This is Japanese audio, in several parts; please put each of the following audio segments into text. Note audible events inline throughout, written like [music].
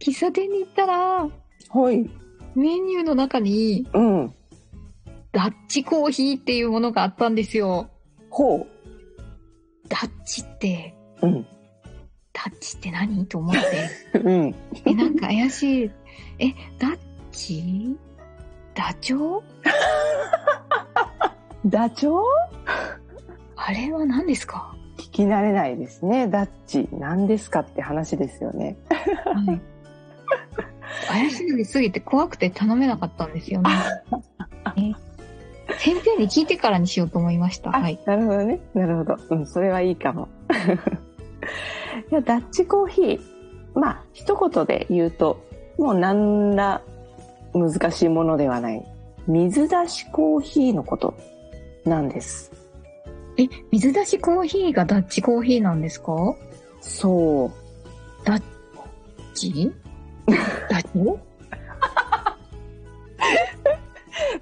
喫茶店に行ったら、はい、メニューの中にうん、ダッチコーヒーっていうものがあったんですよ。ほダッチって、う、うん、ダッチって何？と思って。[laughs] うん、え、なんか怪しい。え、ダッチ？ダチョウ？[laughs] ダチョウ？あれは何ですか？聞き慣れないですね。ダッチ、何ですかって話ですよね。はい。怪しいすぎて怖くて頼めなかったんですよね。え先生に聞いてからにしようと思いました。あはい。なるほどね。なるほど。うん、それはいいかも。[laughs] いや、ダッチコーヒー。まあ、一言で言うと、もう何ら難しいものではない。水出しコーヒーのことなんです。え、水出しコーヒーがダッチコーヒーなんですか？そう。ダッチ？ダ [laughs]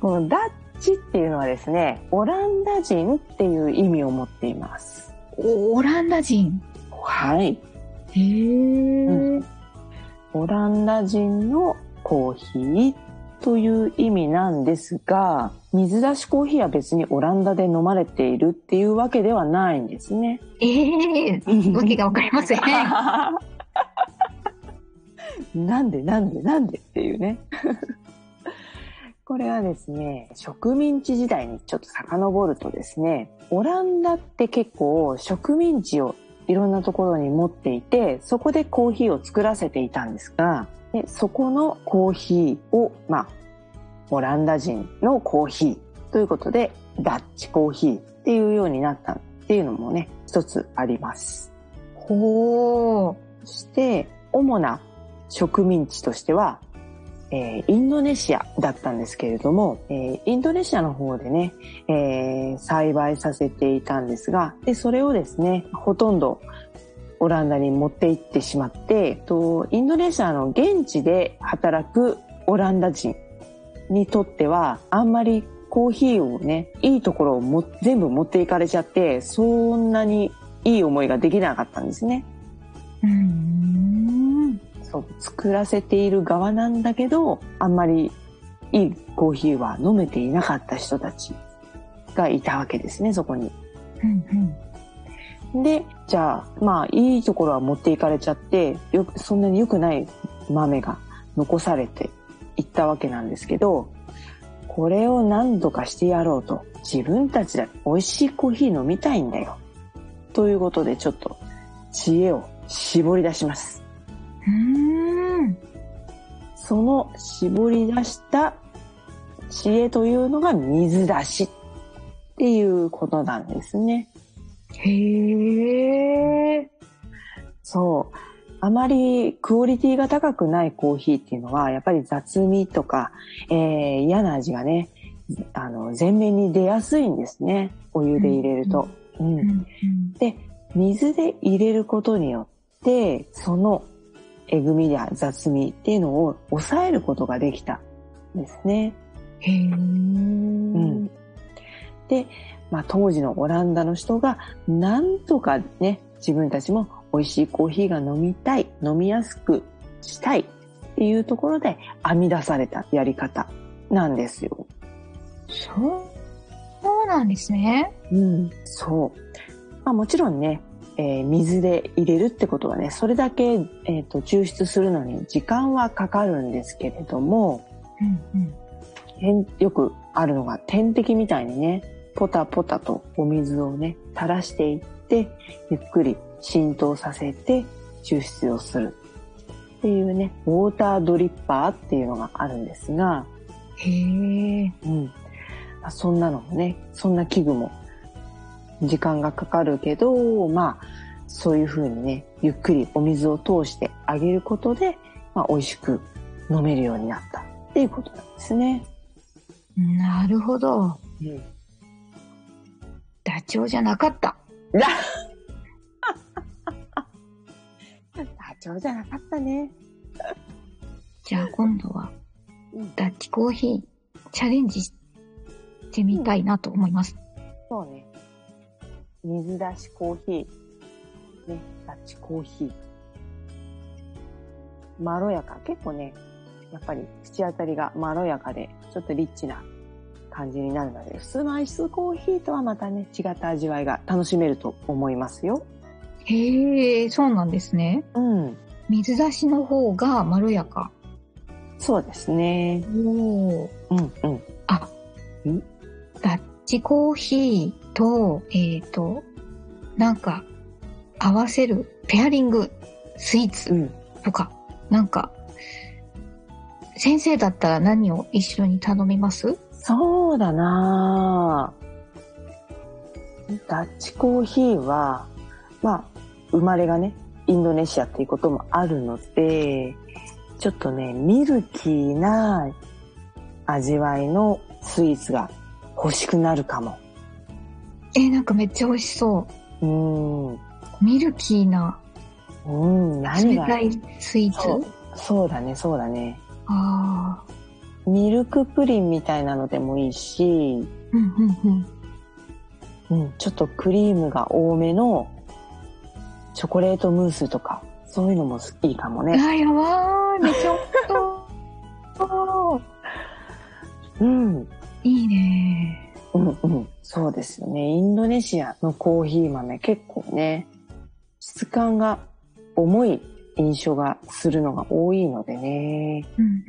このダッチっていうのはですね、オランダ人っていう意味を持っています。おオランダ人？はい。へー。うオランダ人のコーヒーという意味なんですが、水出しコーヒーは別にオランダで飲まれているっていうわけではないんですね。ええー、[laughs] わけがわかりません。[laughs] なんでなんでなんでっていうね。これはですね、植民地時代にちょっと遡るとですね、オランダって結構植民地をいろんなところに持っていて、そこでコーヒーを作らせていたんですが、でそこのコーヒーを、まあ、オランダ人のコーヒーということで、ダッチコーヒーっていうようになったっていうのもね、一つあります。ほー。そして、主な植民地としては、えーインドネシアだったんですけれども、えーインドネシアの方でね、えー栽培させていたんですが、で、それをですね、ほとんどオランダに持って行ってしまって、とインドネシアの現地で働くオランダ人にとっては、あんまりコーヒーをね、いいところをも全部持っていかれちゃって、そんなにいい思いができなかったんですね。うん。そう作らせている側なんだけどあんまりいいコーヒーは飲めていなかった人たちがいたわけですねそこに。うんうん。でじゃあまあいいところは持っていかれちゃってよくそんなに良くない豆が残されていったわけなんですけどこれを何とかしてやろうと自分たちで美味しいコーヒー飲みたいんだよということでちょっと知恵を絞り出します。うーん。その絞り出した知恵というのが水出しっていうことなんですね。へー。そう。あまりクオリティが高くないコーヒーっていうのは、やっぱり雑味とか、えー嫌な味がね、あの、前面に出やすいんですね。お湯で入れると。うんうんうん。で、水で入れることによって、そのえぐみや雑味っていうのを抑えることができたんですね。へー。うんで、まあ、当時のオランダの人がなんとかね自分たちも美味しいコーヒーが飲みたい飲みやすくしたいっていうところで編み出されたやり方なんですよ。そう、そうなんですね。うん、そう。まあ、もちろんね、えー水で入れるってことはねそれだけ、えー、と抽出するのに時間はかかるんですけれどもうんうん。点よくあるのが点滴みたいにねポタポタとお水をね、垂らしていって、ゆっくり浸透させて抽出をするっていうね、ウォータードリッパーっていうのがあるんですが、へえ。うん。まあそんなのもね、そんな器具も時間がかかるけど、まあ、そういう風にね、ゆっくりお水を通してあげることで、まあ、美味しく飲めるようになったっていうことなんですね。なるほど。うん。ダチョウじゃなかった。だ [laughs] ダチョウじゃなかったね。じゃあ今度はうん、ダッチコーヒーチャレンジしてみたいなと思います。水出しコーヒー。ね、ダッチコーヒー。まろやか。結構ね、やっぱり口当たりがまろやかで、ちょっとリッチな感じになるので、普通のアイスコーヒーとはまたね、違った味わいが楽しめると思いますよ。へえ、そうなんですね。うん。水出しの方がまろやか。そうですね。おお。うん、うん。あん、ダッチコーヒーと、えっ、と、なんか、合わせるペアリングスイーうツん。とか、なんか、先生だったら何を一緒に頼みます？そうだなぁダッチコーヒーは、まあ、生まれがね、インドネシアっていうこともあるので、ちょっとね、ミルキーな味わいのスイーツが欲しくなるかも。えーなんかめっちゃ美味しそうーん。う。ミルキーなうん、何が？冷たいスイーそうツそうだね、そうだね。ああ。ミルクプリンみたいなのでもいいし、うんうんうん。うん、ちょっとクリームが多めのチョコレートムースとか、そういうのもいいかもね。あー、やばーですよね。インドネシアのコーヒー豆結構ね、質感が重い印象がするのが多いのでね。うん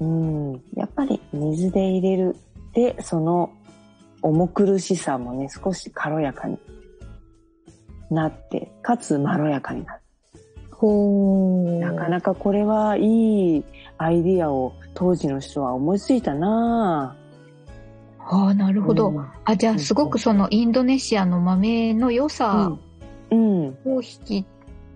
うん。うん。やっぱり水で入れる。で、その重苦しさもね、少し軽やかになって、かつまろやかになる。ほー。なかなかこれはいいアイディアを当時の人は思いついたなああ、なるぁ。ほど。うんあ、じゃあすごくそのインドネシアの豆の良さうん。を引き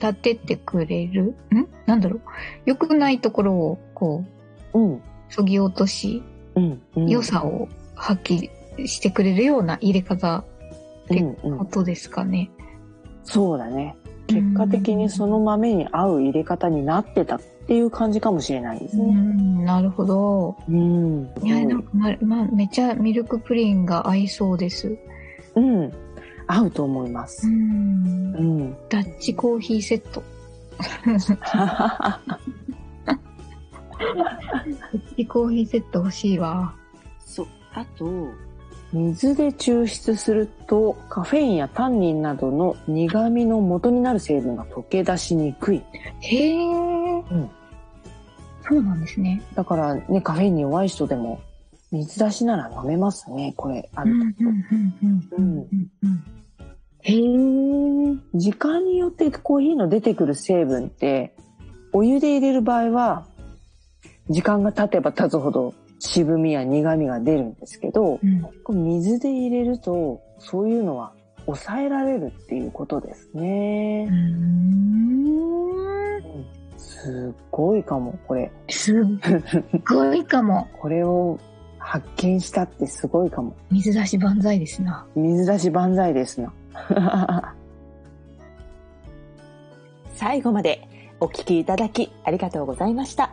立ててくれる、ん？なんだろう？良くないところをこう、うん。そぎ落とし、うん。うん。良さを発揮してくれるような入れ方ってうんうんことですかね。そうだね。結果的にその豆に合う入れ方になってたっていう感じかもしれないですうね。ん、なるほど。うん。いや、なんかま、まめっちゃミルクプリンが合いそうです。うん。合うと思いますう。んう。ん。ダッチコーヒーセット。[laughs] [laughs] ダッチコーヒーセット欲しいわ。そう。あと、水で抽出するとカフェインやタンニンなどの苦味の元になる成分が溶け出しにくい。へえ。んそうなんですね。だからね、カフェインに弱い人でも水出しなら飲めますね。これあうん、ると。うん、うん、うん、うん、うん。へえ。時間によってコーヒーの出てくる成分って、お湯で入れる場合は、時間が経てば経つほど渋みや苦みが出るんですけど、うん。水で入れると、そういうのは抑えられるっていうことですうね。ん。すっごいかも、これ。すっごいかも。[laughs] これを発見したってすごいかも。水出し万歳ですな。水出し万歳ですな。[laughs] 最後までお聞きいただきありがとうございました。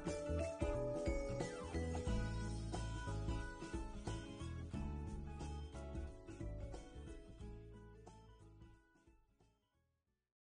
う。